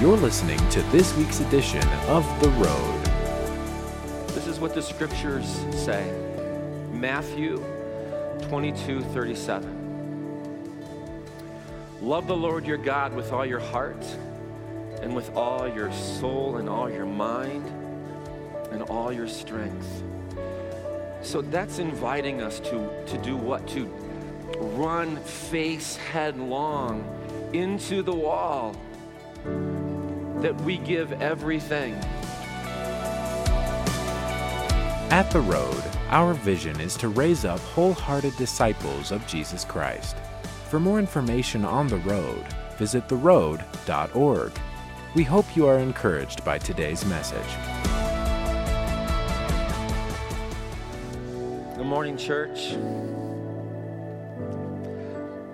You're listening to this week's edition of The Road. This is what the scriptures say Matthew 22 37. Love the Lord your God with all your heart, and with all your soul, and all your mind, and all your strength. So that's inviting us to, to do what? To run face headlong into the wall that we give everything. At The Road, our vision is to raise up wholehearted disciples of Jesus Christ. For more information on The Road, visit theroad.org. We hope you are encouraged by today's message. Good morning, church.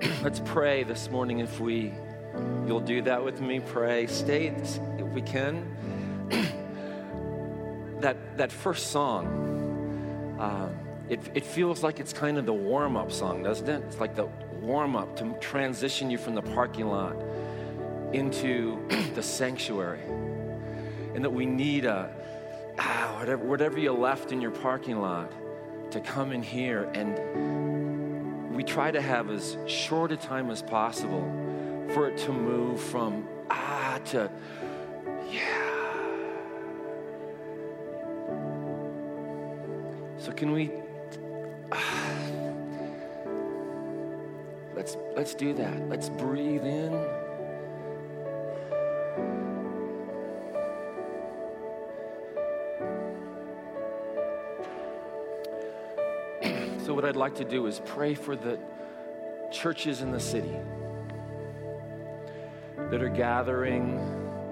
Let's pray this morning if we you'll do that with me. Pray. Stay if we can. that that first song, um, it, it feels like it's kind of the warm-up song, doesn't it? It's like the warm-up to transition you from the parking lot into the sanctuary. And that we need a ah, whatever, whatever you left in your parking lot to come in here and we try to have as short a time as possible for it to move from ah to yeah. So can we ah, let's let's do that. Let's breathe in. So what I'd like to do is pray for the churches in the city that are gathering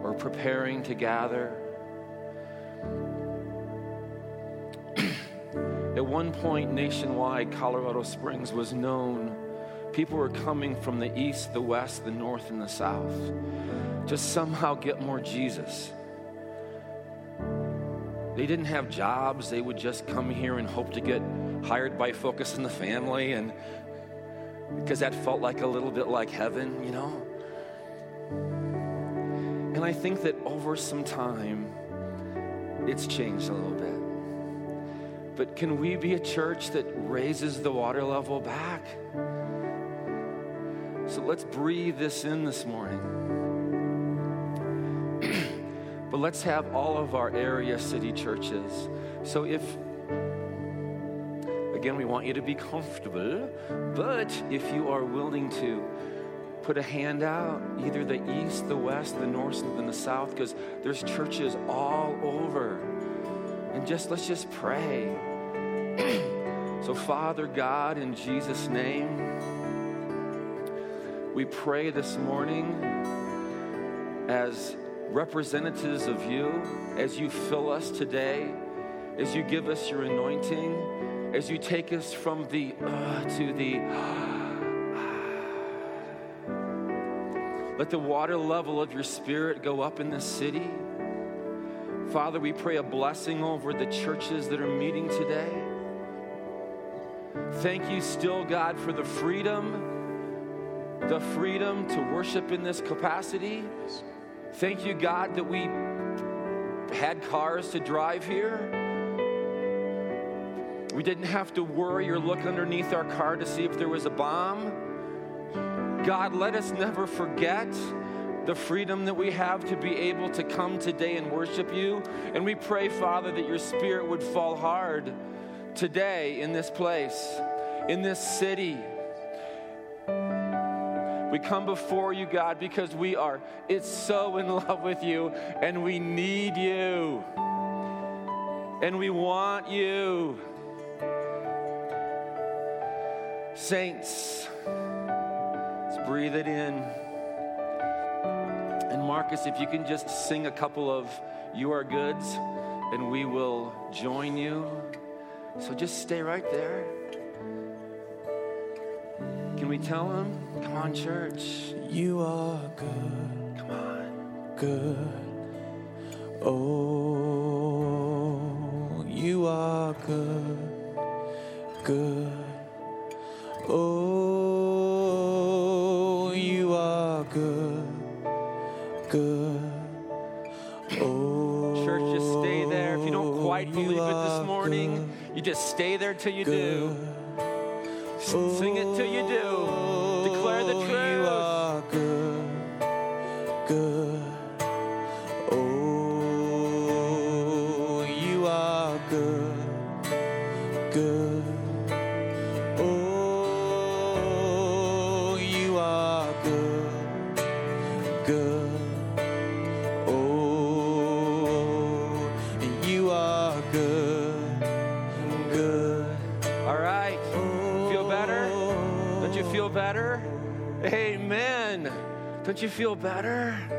or preparing to gather. At one point, nationwide, Colorado Springs was known. People were coming from the east, the west, the north, and the south to somehow get more Jesus. They didn't have jobs. They would just come here and hope to get hired by Focus on the Family, and because that felt like a little bit like heaven, you know. And I think that over some time, it's changed a little bit. But can we be a church that raises the water level back? So let's breathe this in this morning. but let's have all of our area city churches. So if again, we want you to be comfortable, but if you are willing to put a hand out, either the east, the west, the north, and the south, because there's churches all over. And just let's just pray. so, Father God, in Jesus' name, we pray this morning as representatives of you, as you fill us today, as you give us your anointing, as you take us from the uh, to the Let the water level of your spirit go up in this city. Father, we pray a blessing over the churches that are meeting today. Thank you still, God, for the freedom, the freedom to worship in this capacity. Thank you, God, that we had cars to drive here. We didn't have to worry or look underneath our car to see if there was a bomb. God, let us never forget the freedom that we have to be able to come today and worship you. And we pray, Father, that your spirit would fall hard today in this place, in this city. We come before you, God, because we are it's so in love with you and we need you. And we want you. Saints, breathe it in. And Marcus, if you can just sing a couple of You Are Goods, and we will join you. So just stay right there. Can we tell him? Come on, church. You are good. Come on. Good. Oh, you are good. Good. Oh, good, good. Oh, Church, just stay there. If you don't oh, quite believe it this morning, good, you just stay there till you good. do. Sing it till you do. Declare the oh, truth. Don't you feel better?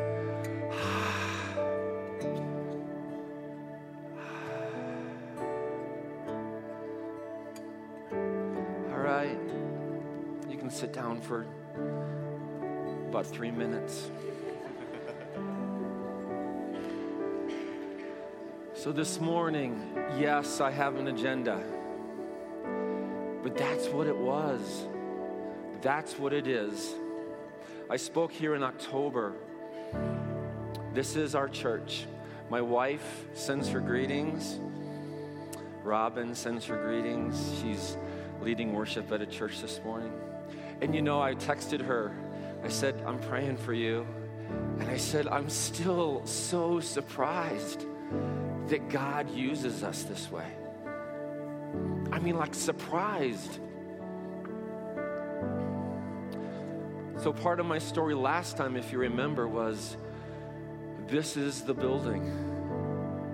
All right. You can sit down for about three minutes. So, this morning, yes, I have an agenda. But that's what it was. That's what it is. I spoke here in October. This is our church. My wife sends her greetings. Robin sends her greetings. She's leading worship at a church this morning. And you know, I texted her. I said, I'm praying for you. And I said, I'm still so surprised that God uses us this way. I mean, like surprised. So, part of my story last time, if you remember, was this is the building.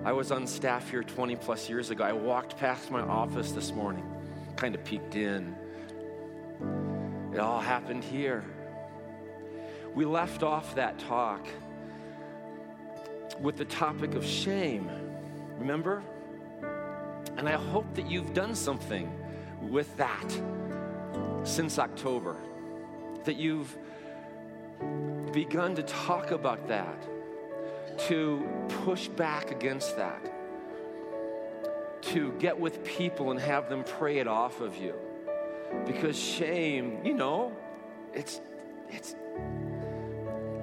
I was on staff here 20 plus years ago. I walked past my office this morning, kind of peeked in. It all happened here. We left off that talk with the topic of shame. Remember? And I hope that you've done something with that since October. That you've begun to talk about that, to push back against that, to get with people and have them pray it off of you. Because shame, you know, it's it's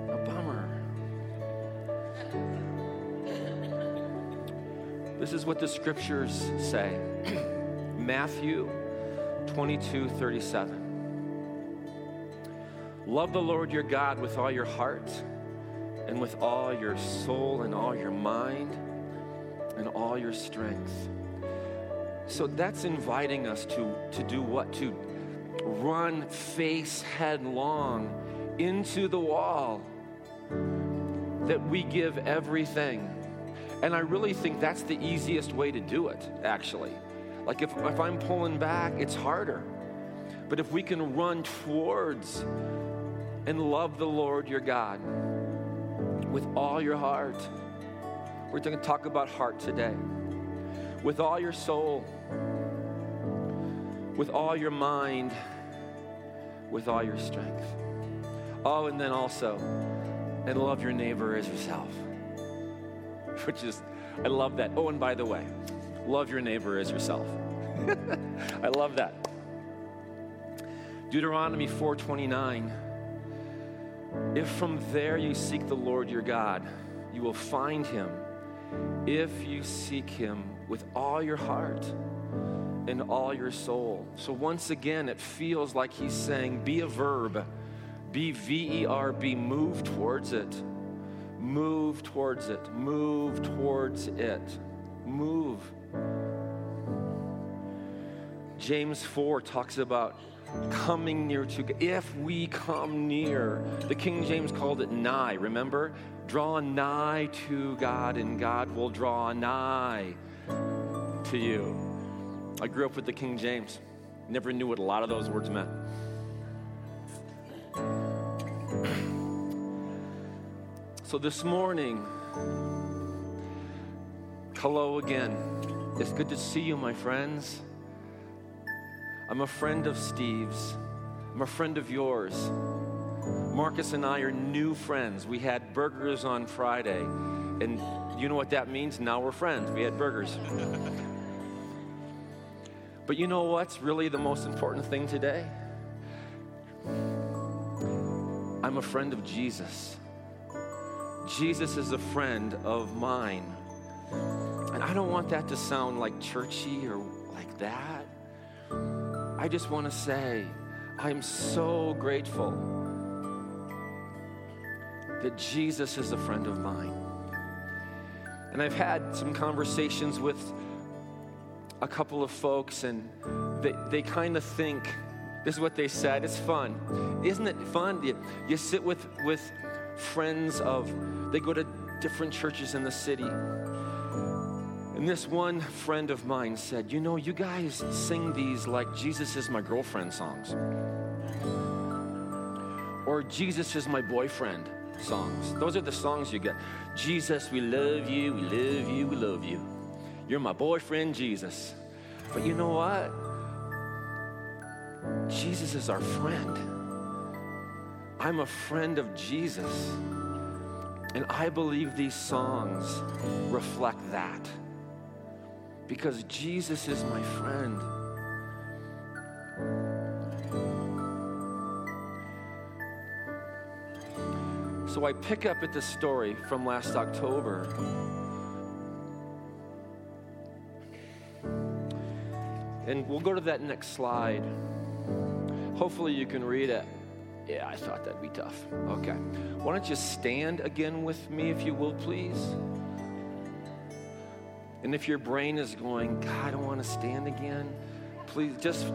a bummer. This is what the scriptures say. Matthew 22 37. Love the Lord your God with all your heart and with all your soul and all your mind and all your strength. So that's inviting us to, to do what? To run face headlong into the wall. That we give everything. And I really think that's the easiest way to do it, actually. Like if, if I'm pulling back, it's harder. But if we can run towards and love the Lord your God with all your heart, we're going to talk about heart today. With all your soul, with all your mind, with all your strength. Oh, and then also, and love your neighbor as yourself which is, I love that. Oh, and by the way, love your neighbor as yourself. I love that. Deuteronomy 4:29. If from there you seek the Lord your God, you will find him if you seek him with all your heart and all your soul. So once again, it feels like he's saying, be a verb, be V E R B, move towards it. Move towards it. Move towards it. Move. James 4 talks about coming near to God. If we come near, the King James called it nigh, remember? Draw nigh to God, and God will draw nigh to you. I grew up with the King James, never knew what a lot of those words meant. So this morning, hello again. It's good to see you, my friends. I'm a friend of Steve's. I'm a friend of yours. Marcus and I are new friends. We had burgers on Friday, and you know what that means? Now we're friends. We had burgers. but you know what's really the most important thing today? I'm a friend of Jesus. Jesus is a friend of mine. And I don't want that to sound like churchy or like that. I just want to say, I'm so grateful that Jesus is a friend of mine. And I've had some conversations with a couple of folks, and they, they kind of think this is what they said it's fun. Isn't it fun? You, you sit with, with friends of, they go to different churches in the city. And this one friend of mine said, You know, you guys sing these like Jesus is my girlfriend songs, or Jesus is my boyfriend songs. Those are the songs you get. Jesus, we love you, we love you, we love you. You're my boyfriend, Jesus. But you know what? Jesus is our friend. I'm a friend of Jesus. And I believe these songs reflect that. Because Jesus is my friend. So I pick up at the story from last October. And we'll go to that next slide. Hopefully, you can read it. Yeah, I thought that'd be tough. Okay. Why don't you stand again with me, if you will, please? And if your brain is going, God, I don't want to stand again, please just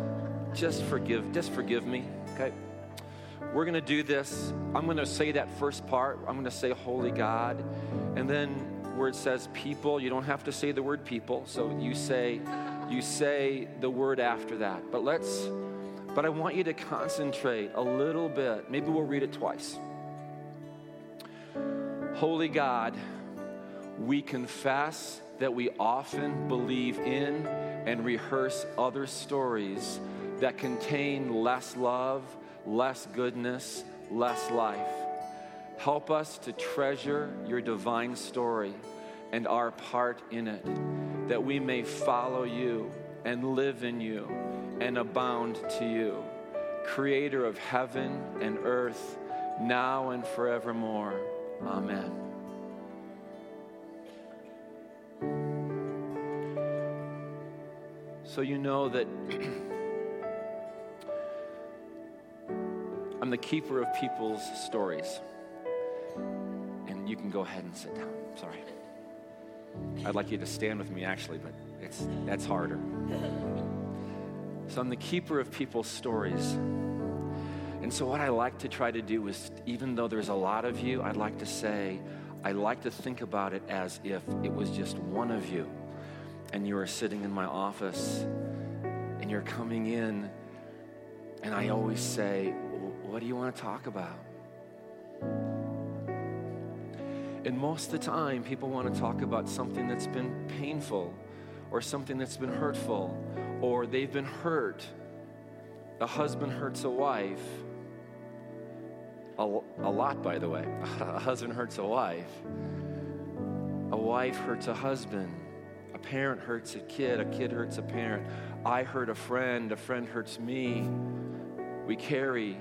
just forgive, just forgive me. Okay? We're gonna do this. I'm gonna say that first part. I'm gonna say holy God. And then where it says people, you don't have to say the word people. So you say, you say the word after that. But let's but I want you to concentrate a little bit. Maybe we'll read it twice. Holy God, we confess that we often believe in and rehearse other stories that contain less love, less goodness, less life. Help us to treasure your divine story and our part in it, that we may follow you and live in you and abound to you, creator of heaven and earth, now and forevermore. Amen. So you know that I'm the keeper of people's stories. And you can go ahead and sit down. Sorry. I'd like you to stand with me actually, but it's that's harder. So I'm the keeper of people's stories. And so, what I like to try to do is, even though there's a lot of you, I'd like to say, I like to think about it as if it was just one of you, and you are sitting in my office, and you're coming in, and I always say, What do you want to talk about? And most of the time, people want to talk about something that's been painful or something that's been hurtful or they've been hurt. A husband hurts a wife. A, a lot, by the way. A husband hurts a wife. A wife hurts a husband. Parent hurts a kid. A kid hurts a parent. I hurt a friend. A friend hurts me. We carry.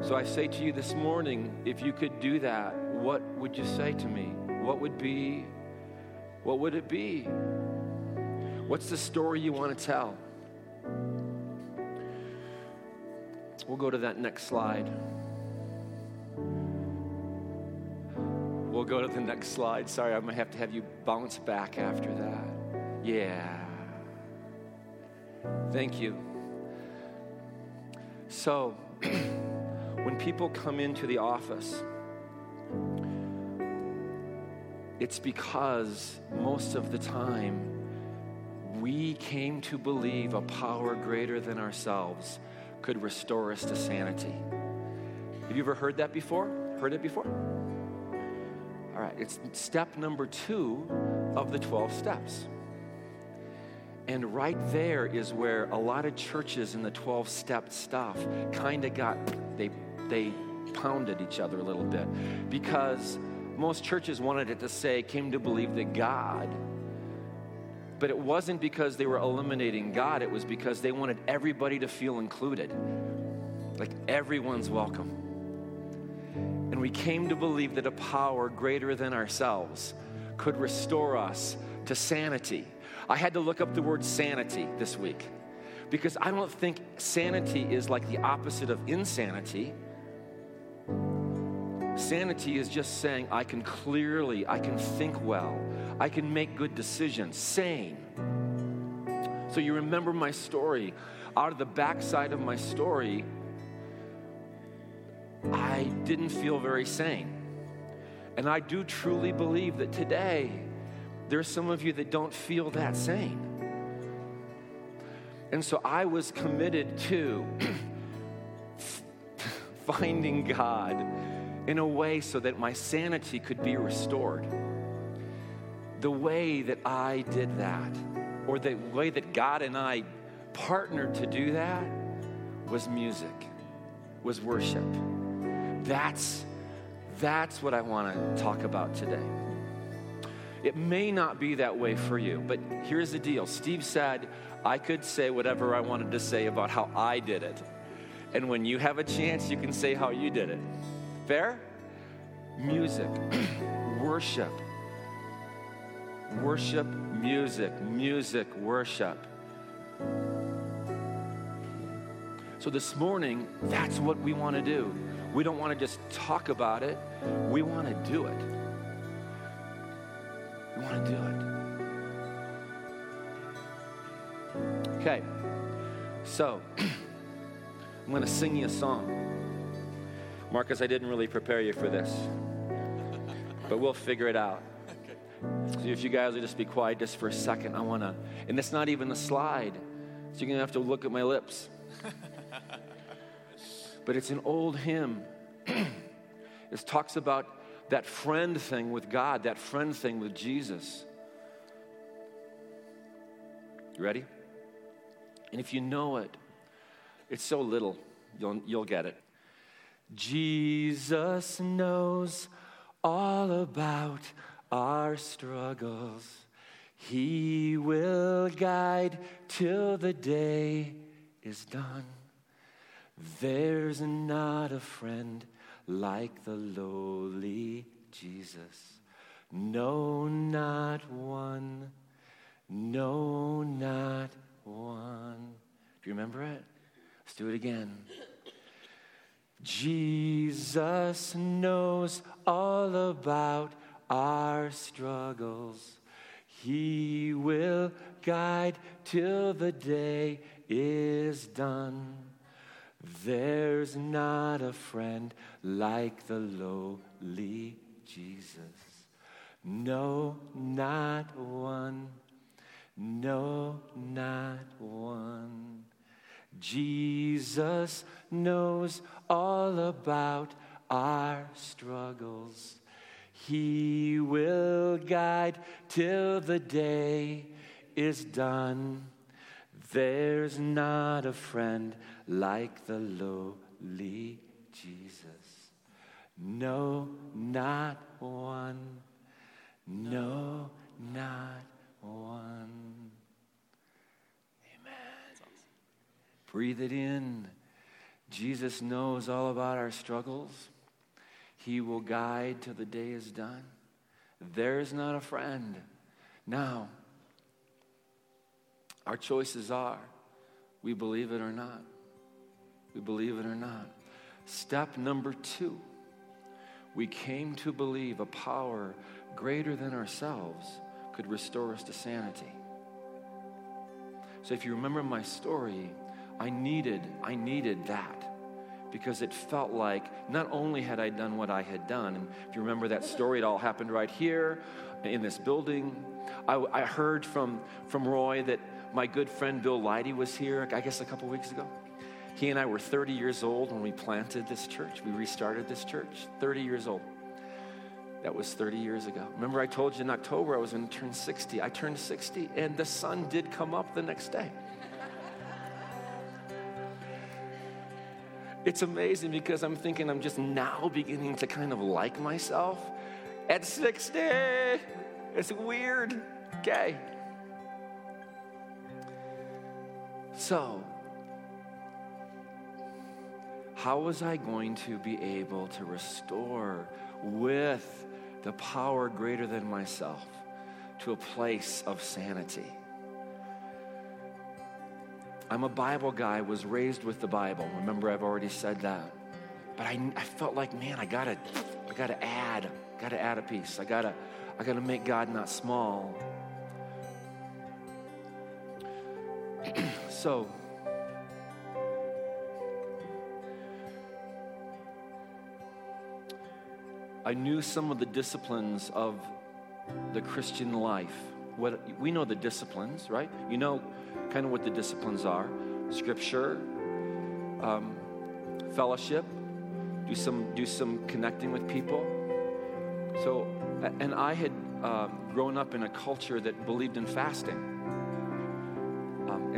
So I say to you this morning if you could do that, what would you say to me? What would be, what would it be? What's the story you want to tell? We'll go to that next slide. We'll go to the next slide. Sorry, I'm going to have to have you bounce back after that. Yeah. Thank you. So, when people come into the office, it's because most of the time we came to believe a power greater than ourselves could restore us to sanity. Have you ever heard that before? Heard it before? All right, it's step number two of the 12 steps. And right there is where a lot of churches in the 12 step stuff kind of got, they, they pounded each other a little bit because most churches wanted it to say, came to believe that God but it wasn't because they were eliminating God, it was because they wanted everybody to feel included. Like everyone's welcome. And we came to believe that a power greater than ourselves could restore us to sanity. I had to look up the word sanity this week because I don't think sanity is like the opposite of insanity. Sanity is just saying, I can clearly, I can think well, I can make good decisions, sane. So you remember my story. Out of the backside of my story, I didn't feel very sane. And I do truly believe that today, there's some of you that don't feel that sane. And so I was committed to finding God in a way so that my sanity could be restored. The way that I did that, or the way that God and I partnered to do that, was music, was worship. That's, that's what I want to talk about today. It may not be that way for you, but here's the deal. Steve said I could say whatever I wanted to say about how I did it. And when you have a chance, you can say how you did it. Fair? Music, worship. Worship, music, music, worship. So this morning, that's what we want to do. We don't want to just talk about it, we want to do it. We want to do it. Okay, so I'm going to sing you a song. Marcus, I didn't really prepare you for this, but we'll figure it out. So if you guys will just be quiet just for a second, I want to, and it's not even a slide, so you're going to have to look at my lips. but it's an old hymn. it talks about that friend thing with God, that friend thing with Jesus. You ready? And if you know it, it's so little, you'll, you'll get it. Jesus knows all about our struggles. He will guide till the day is done. There's not a friend like the lowly Jesus. No, not one. No, not one. Do you remember it? Let's do it again. Jesus knows all about our struggles. He will guide till the day is done. There's not a friend like the lowly Jesus. No, not one. No, not one. Jesus knows all about our struggles. He will guide till the day is done. There's not a friend like the lowly Jesus. No, not one. No, not one. Amen. Breathe it in. Jesus knows all about our struggles. He will guide till the day is done. There's not a friend. Now, our choices are we believe it or not. We believe it or not. Step number two we came to believe a power greater than ourselves could restore us to sanity. So if you remember my story, I needed I needed that because it felt like not only had I done what I had done, and if you remember that story, it all happened right here in this building. I, I heard from, from Roy that my good friend Bill Leidy was here, I guess a couple weeks ago. He and I were 30 years old when we planted this church. We restarted this church, 30 years old. That was 30 years ago. Remember, I told you in October I was going to turn 60. I turned 60, and the sun did come up the next day. It's amazing because I'm thinking I'm just now beginning to kind of like myself at 60. It's weird. Okay. So, how was I going to be able to restore with the power greater than myself to a place of sanity. I'm a Bible guy, was raised with the Bible. Remember, I've already said that. But I, I felt like, man, I gotta, I gotta add, gotta add a piece. I gotta, I gotta make God not small. So, I knew some of the disciplines of the Christian life. What we know the disciplines, right? You know kind of what the disciplines are: scripture, um, fellowship, do some do some connecting with people. So, and I had um, grown up in a culture that believed in fasting,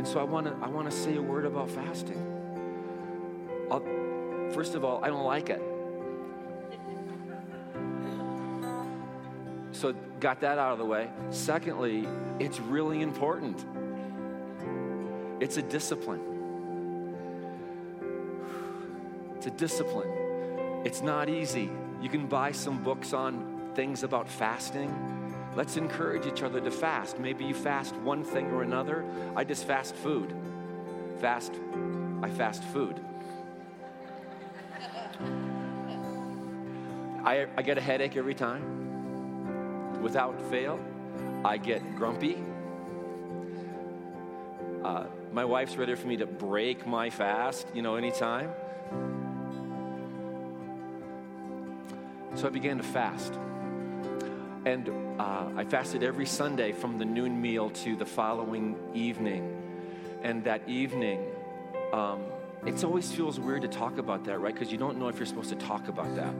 and so I want to I want to say a word about fasting. I'll, first of all, I don't like it. So, got that out of the way. Secondly, it's really important. It's a discipline. It's a discipline. It's not easy. You can buy some books on things about fasting. Let's encourage each other to fast. Maybe you fast one thing or another. I just fast food. Fast, I fast food. I, I get a headache every time without fail. I get grumpy. Uh, my wife's ready for me to break my fast, you know, anytime. So I began to fast. And uh, I fasted every Sunday from the noon meal to the following evening. And that evening, um, it always feels weird to talk about that, right? Because you don't know if you're supposed to talk about that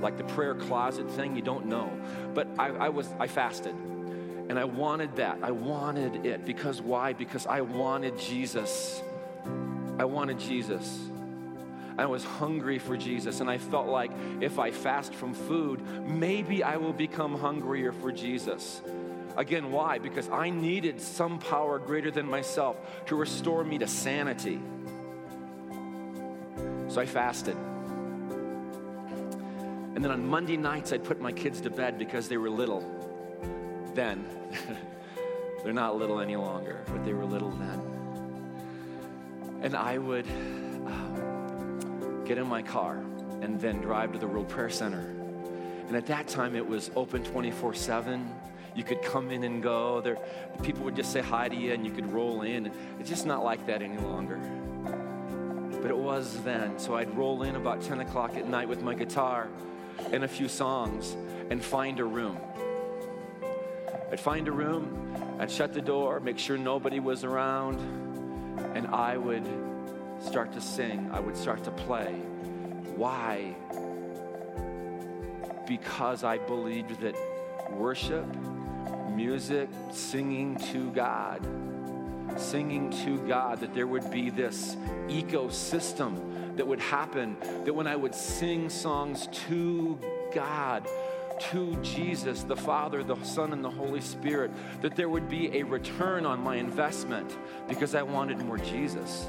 like the prayer closet thing, you don't know. But I, I was, I fasted. And I wanted that. I wanted it. Because why? Because I wanted Jesus. I wanted Jesus. I was hungry for Jesus. And I felt like if I fast from food, maybe I will become hungrier for Jesus. Again, why? Because I needed some power greater than myself to restore me to sanity. So I fasted. And then on Monday nights, I'd put my kids to bed because they were little then. They're not little any longer, but they were little then. And I would get in my car and then drive to the World Prayer Center. And at that time, it was open 24 7. You could come in and go. There, people would just say hi to you and you could roll in. It's just not like that any longer. But it was then. So I'd roll in about 10 o'clock at night with my guitar and a few songs and find a room. I'd find a room, I'd shut the door, make sure nobody was around, and I would start to sing. I would start to play. Why? Because I believed that worship, music, singing to God, singing to God, that there would be this ecosystem that would happen, that when I would sing songs to God, to Jesus, the Father, the Son, and the Holy Spirit, that there would be a return on my investment because I wanted more Jesus.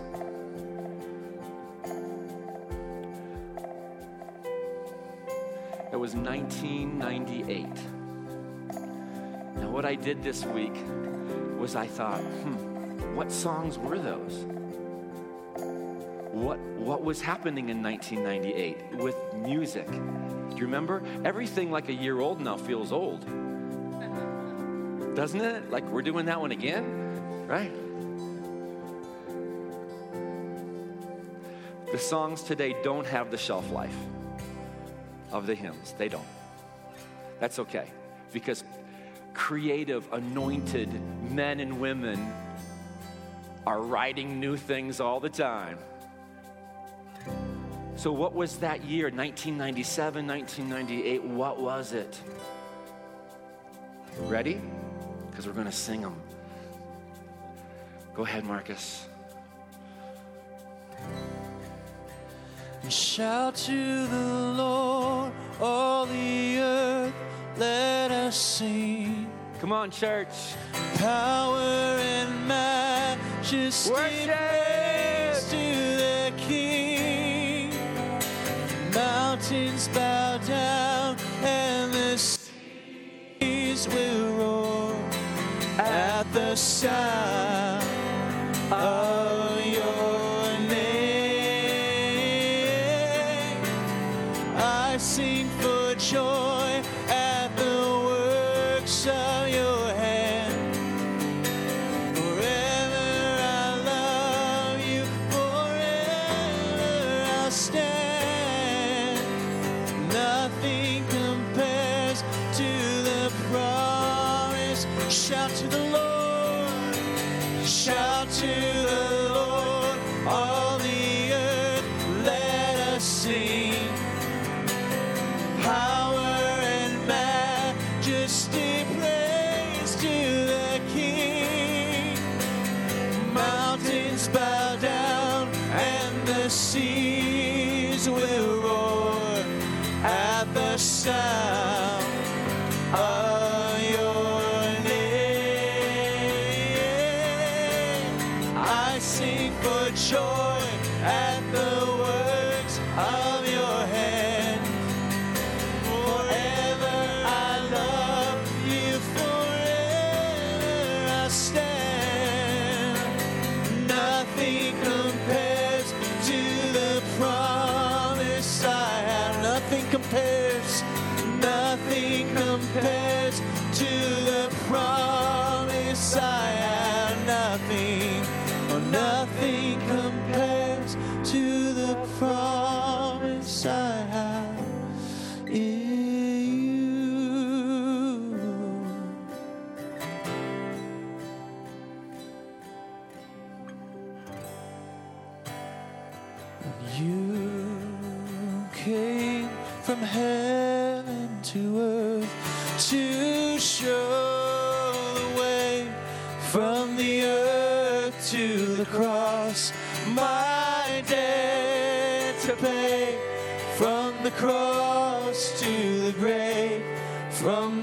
It was 1998. Now, what I did this week was I thought, hmm, what songs were those? what, what was happening in 1998 with music. Do you remember? Everything like a year old now feels old. Doesn't it? Like we're doing that one again, right? The songs today don't have the shelf life of the hymns. They don't. That's okay because creative, anointed men and women are writing new things all the time. So, what was that year, 1997, 1998? What was it? Ready? Because we're going to sing them. Go ahead, Marcus. and shout to the Lord, all the earth, let us sing. Come on, church. Power and majesty praise to the King. Mountains bow down and the seas will roar at the sound. I sing for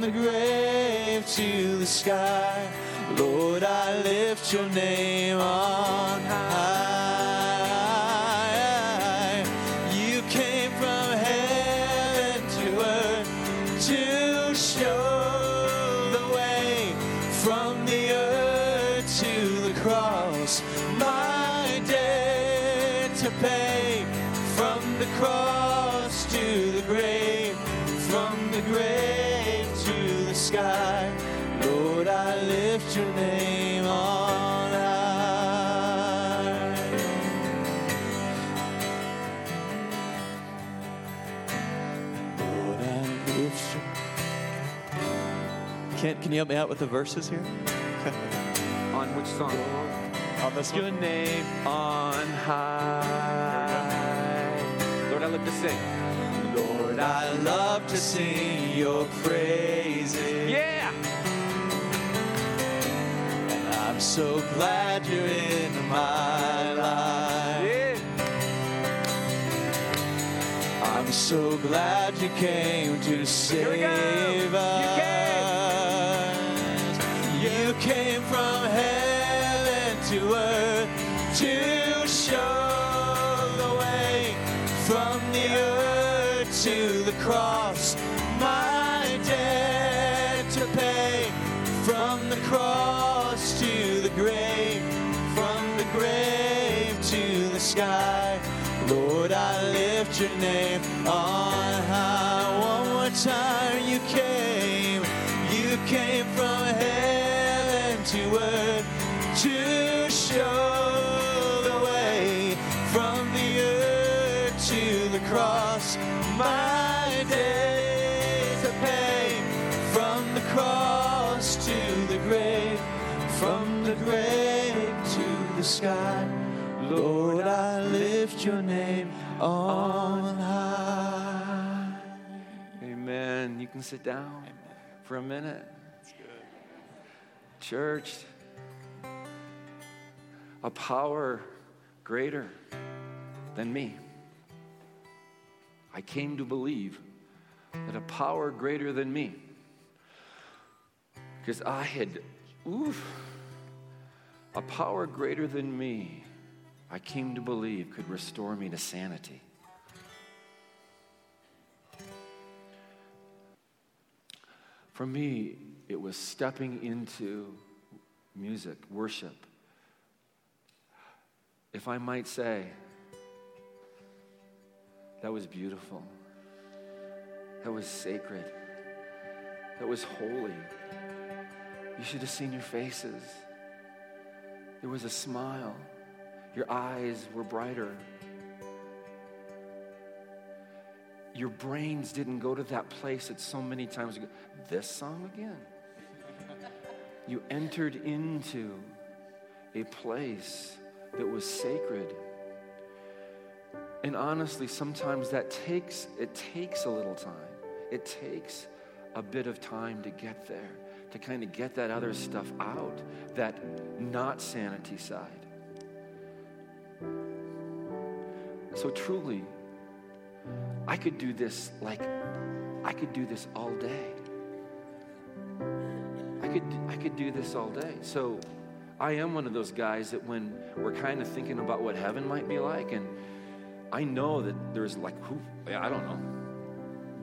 the grave to the sky. Lord, I lift your name on high. You came from heaven to earth to show the way from the earth to the cross. My debt to pay from the cross to the grave, from the grave you help me out with the verses here? On which song? On this Your name on high. Lord, I love to sing. Lord, I love to sing your praises. Yeah. And I'm so glad you're in my life. Yeah. I'm so glad you came to save us. To show the way from the earth to the cross. My debt to pay from the cross to the grave, from the grave to the sky. Lord, I lift your name on high. One more time, you came, you came from heaven to earth to show sky. Lord, I lift your name on high. Amen. You can sit down for a minute. Church, a power greater than me. I came to believe that a power greater than me, because I had, oof, a power greater than me, I came to believe could restore me to sanity. For me, it was stepping into music, worship. If I might say, that was beautiful. That was sacred. That was holy. You should have seen your faces. There was a smile. Your eyes were brighter. Your brains didn't go to that place that so many times ago. This song again. You entered into a place that was sacred. And honestly, sometimes that takes it takes a little time. It takes a bit of time to get there, to kind of get that other stuff out, that not sanity side. So truly, I could do this like I could do this all day. I could I could do this all day. So I am one of those guys that when we're kind of thinking about what heaven might be like, and I know that there's like who I don't know,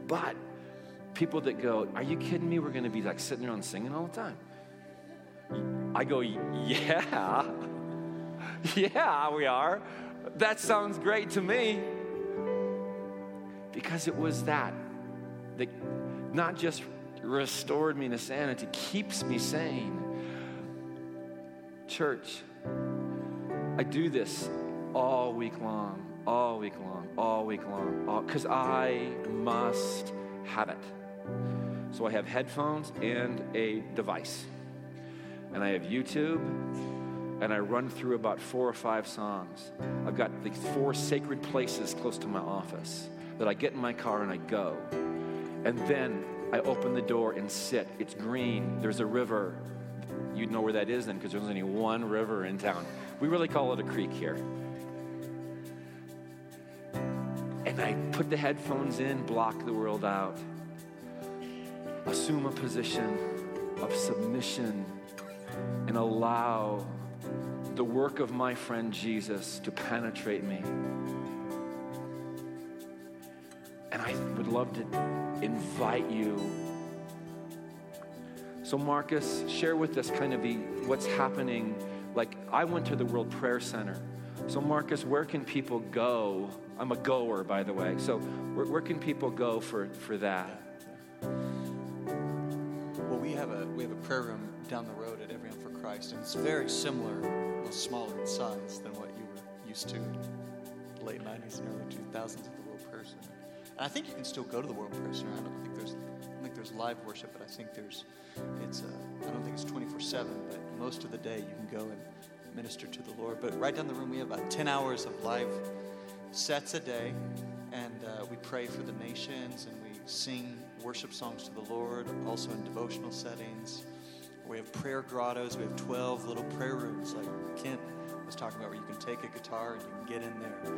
but people that go, "Are you kidding me? We're going to be like sitting around singing all the time." I go, "Yeah, yeah, we are. That sounds great to me." Because it was that that not just restored me to sanity, keeps me sane. Church, I do this all week long, all week long, all week long, because I must have it. So I have headphones and a device. And I have YouTube, and I run through about four or five songs. I've got the four sacred places close to my office that I get in my car and I go. And then I open the door and sit. It's green, there's a river. You'd know where that is then because there's only one river in town. We really call it a creek here. And I put the headphones in, block the world out, assume a position of submission, and allow the work of my friend Jesus to penetrate me. And I would love to invite you. So, Marcus, share with us kind of the, what's happening. Like, I went to the World Prayer Center. So, Marcus, where can people go? I'm a goer, by the way. So, where, where can people go for, for that? Have a we have a prayer room down the road at Every Home for Christ, and it's very similar, a little smaller in size than what you were used to in the late '90s and early 2000s at the World Prayer Center. And I think you can still go to the World Prayer Center. I don't think there's I don't think there's live worship, but I think there's it's uh, I don't think it's 24/7, but most of the day you can go and minister to the Lord. But right down the room, we have about 10 hours of live sets a day, and uh, we pray for the nations and we sing worship songs to the Lord, also in devotional settings. We have prayer grottos. We have 12 little prayer rooms, like Kent was talking about, where you can take a guitar and you can get in there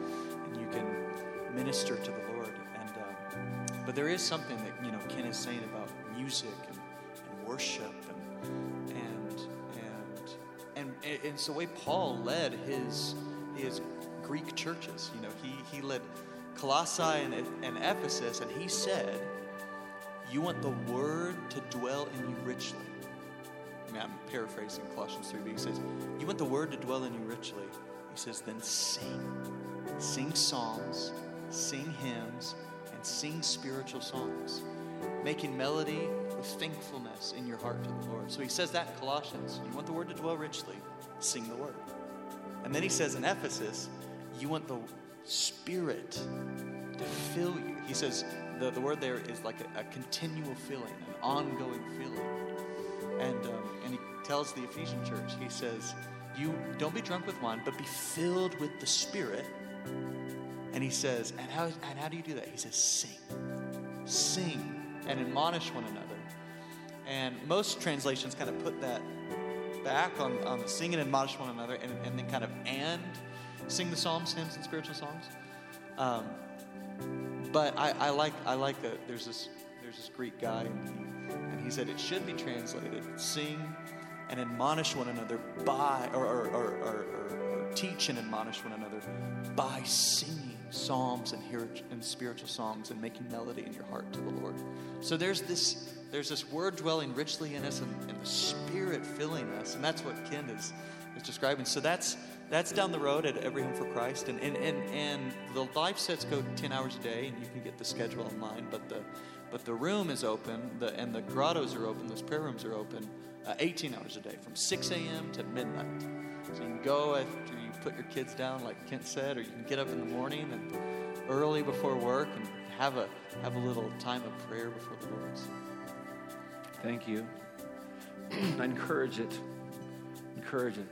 and you can minister to the Lord. And um, but there is something that you know Ken is saying about music and, and worship and and and and and it's the way Paul led his his Greek churches. You know, he he led Colossae and, and Ephesus, and he said, "You want the word to dwell in you richly." I mean, I'm paraphrasing Colossians 3, but he says, You want the word to dwell in you richly. He says, Then sing. Sing psalms, sing hymns, and sing spiritual songs, making melody with thankfulness in your heart to the Lord. So he says that in Colossians. You want the word to dwell richly, sing the word. And then he says in Ephesus, You want the Spirit to fill you. He says, the, the word there is like a, a continual filling, an ongoing filling. And, um, and he tells the Ephesian church, he says, You don't be drunk with wine, but be filled with the Spirit. And he says, And how, and how do you do that? He says, Sing. Sing and admonish one another. And most translations kind of put that back on, on sing and admonish one another and, and then kind of and sing the psalms, hymns, and spiritual songs. Um, but I, I like I like that there's this there's this Greek guy and he, and he said it should be translated sing and admonish one another by or, or, or, or, or teach and admonish one another by singing psalms and, hear, and spiritual songs and making melody in your heart to the Lord. So there's this there's this word dwelling richly in us and, and the Spirit filling us. And that's what Ken is, is describing. So that's that's down the road at Every Home for Christ. And, and, and, and the live sets go 10 hours a day, and you can get the schedule online. But the, but the room is open, the, and the grottos are open, those prayer rooms are open uh, 18 hours a day from 6 a.m. to midnight. So you can go after you put your kids down, like Kent said, or you can get up in the morning and early before work and have a, have a little time of prayer before the Lord. Thank you. I encourage it. Encourage it.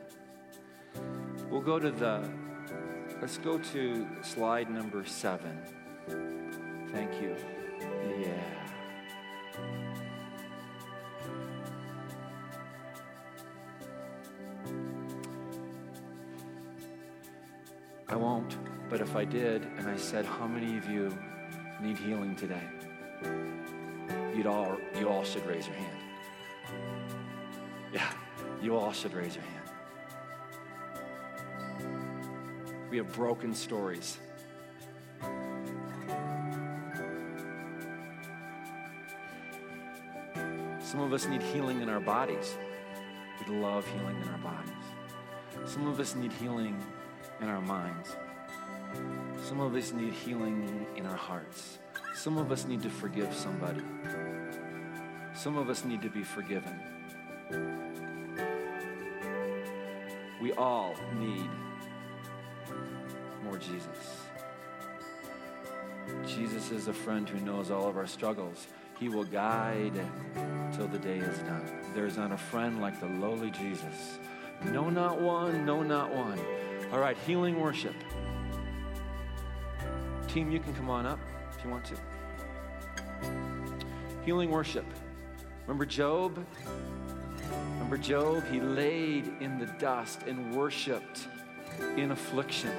We'll go to the, let's go to slide number seven. Thank you. Yeah. I won't, but if I did and I said, How many of you need healing today? You'd all, you all should raise your hand. Yeah, you all should raise your hand. We have broken stories. Some of us need healing in our bodies. We love healing in our bodies. Some of us need healing in our minds. Some of us need healing in our hearts. Some of us need to forgive somebody. Some of us need to be forgiven. We all need more Jesus. Jesus is a friend who knows all of our struggles. He will guide till the day is done. There is not a friend like the lowly Jesus. No, not one. No, not one. All right, healing worship. Team, you can come on up if you want to. Healing worship. Remember Job? Remember Job? He laid in the dust and worshiped in affliction.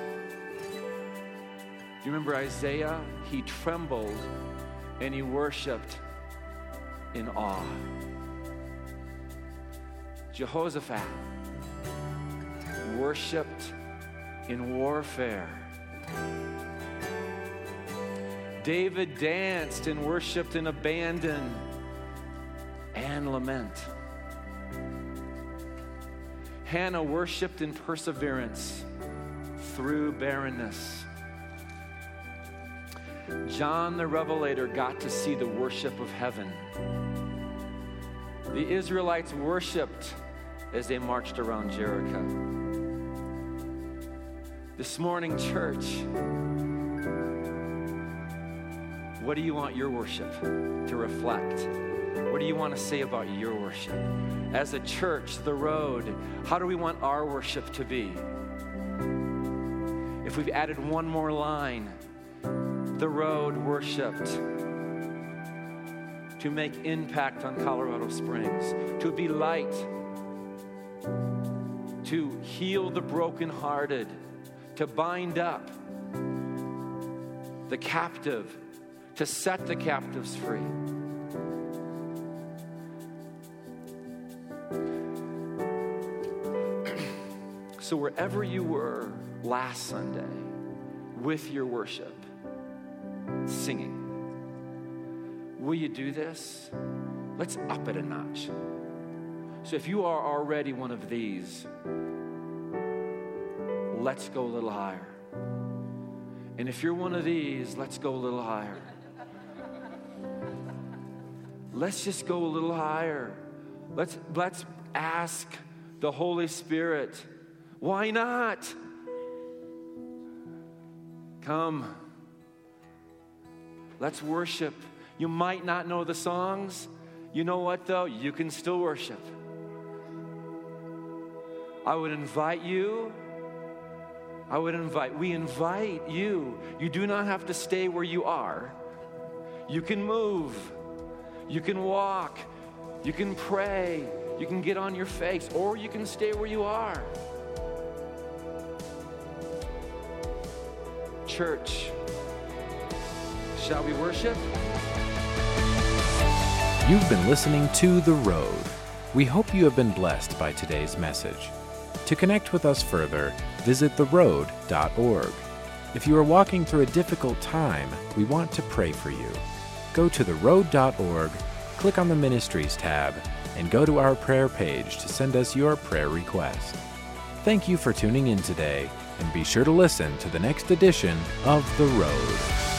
You remember Isaiah? He trembled and he worshiped in awe. Jehoshaphat worshiped in warfare. David danced and worshiped in abandon and lament. Hannah worshiped in perseverance through barrenness. John the Revelator got to see the worship of heaven. The Israelites worshiped as they marched around Jericho. This morning, church, what do you want your worship to reflect? What do you want to say about your worship? As a church, the road, how do we want our worship to be? If we've added one more line, the road worshiped to make impact on Colorado Springs, to be light, to heal the brokenhearted, to bind up the captive, to set the captives free. so, wherever you were last Sunday with your worship, singing, will you do this? Let's up it a notch. So, if you are already one of these, let's go a little higher. And if you're one of these, let's go a little higher. Let's just go a little higher. Let's, let's ask the Holy Spirit, why not? Come. Let's worship. You might not know the songs. You know what, though? You can still worship. I would invite you. I would invite, we invite you. You do not have to stay where you are. You can move. You can walk. You can pray. You can get on your face, or you can stay where you are. Church, shall we worship? You've been listening to The Road. We hope you have been blessed by today's message. To connect with us further, visit theroad.org. If you are walking through a difficult time, we want to pray for you. Go to theroad.org, click on the Ministries tab and go to our prayer page to send us your prayer request. Thank you for tuning in today, and be sure to listen to the next edition of The Road.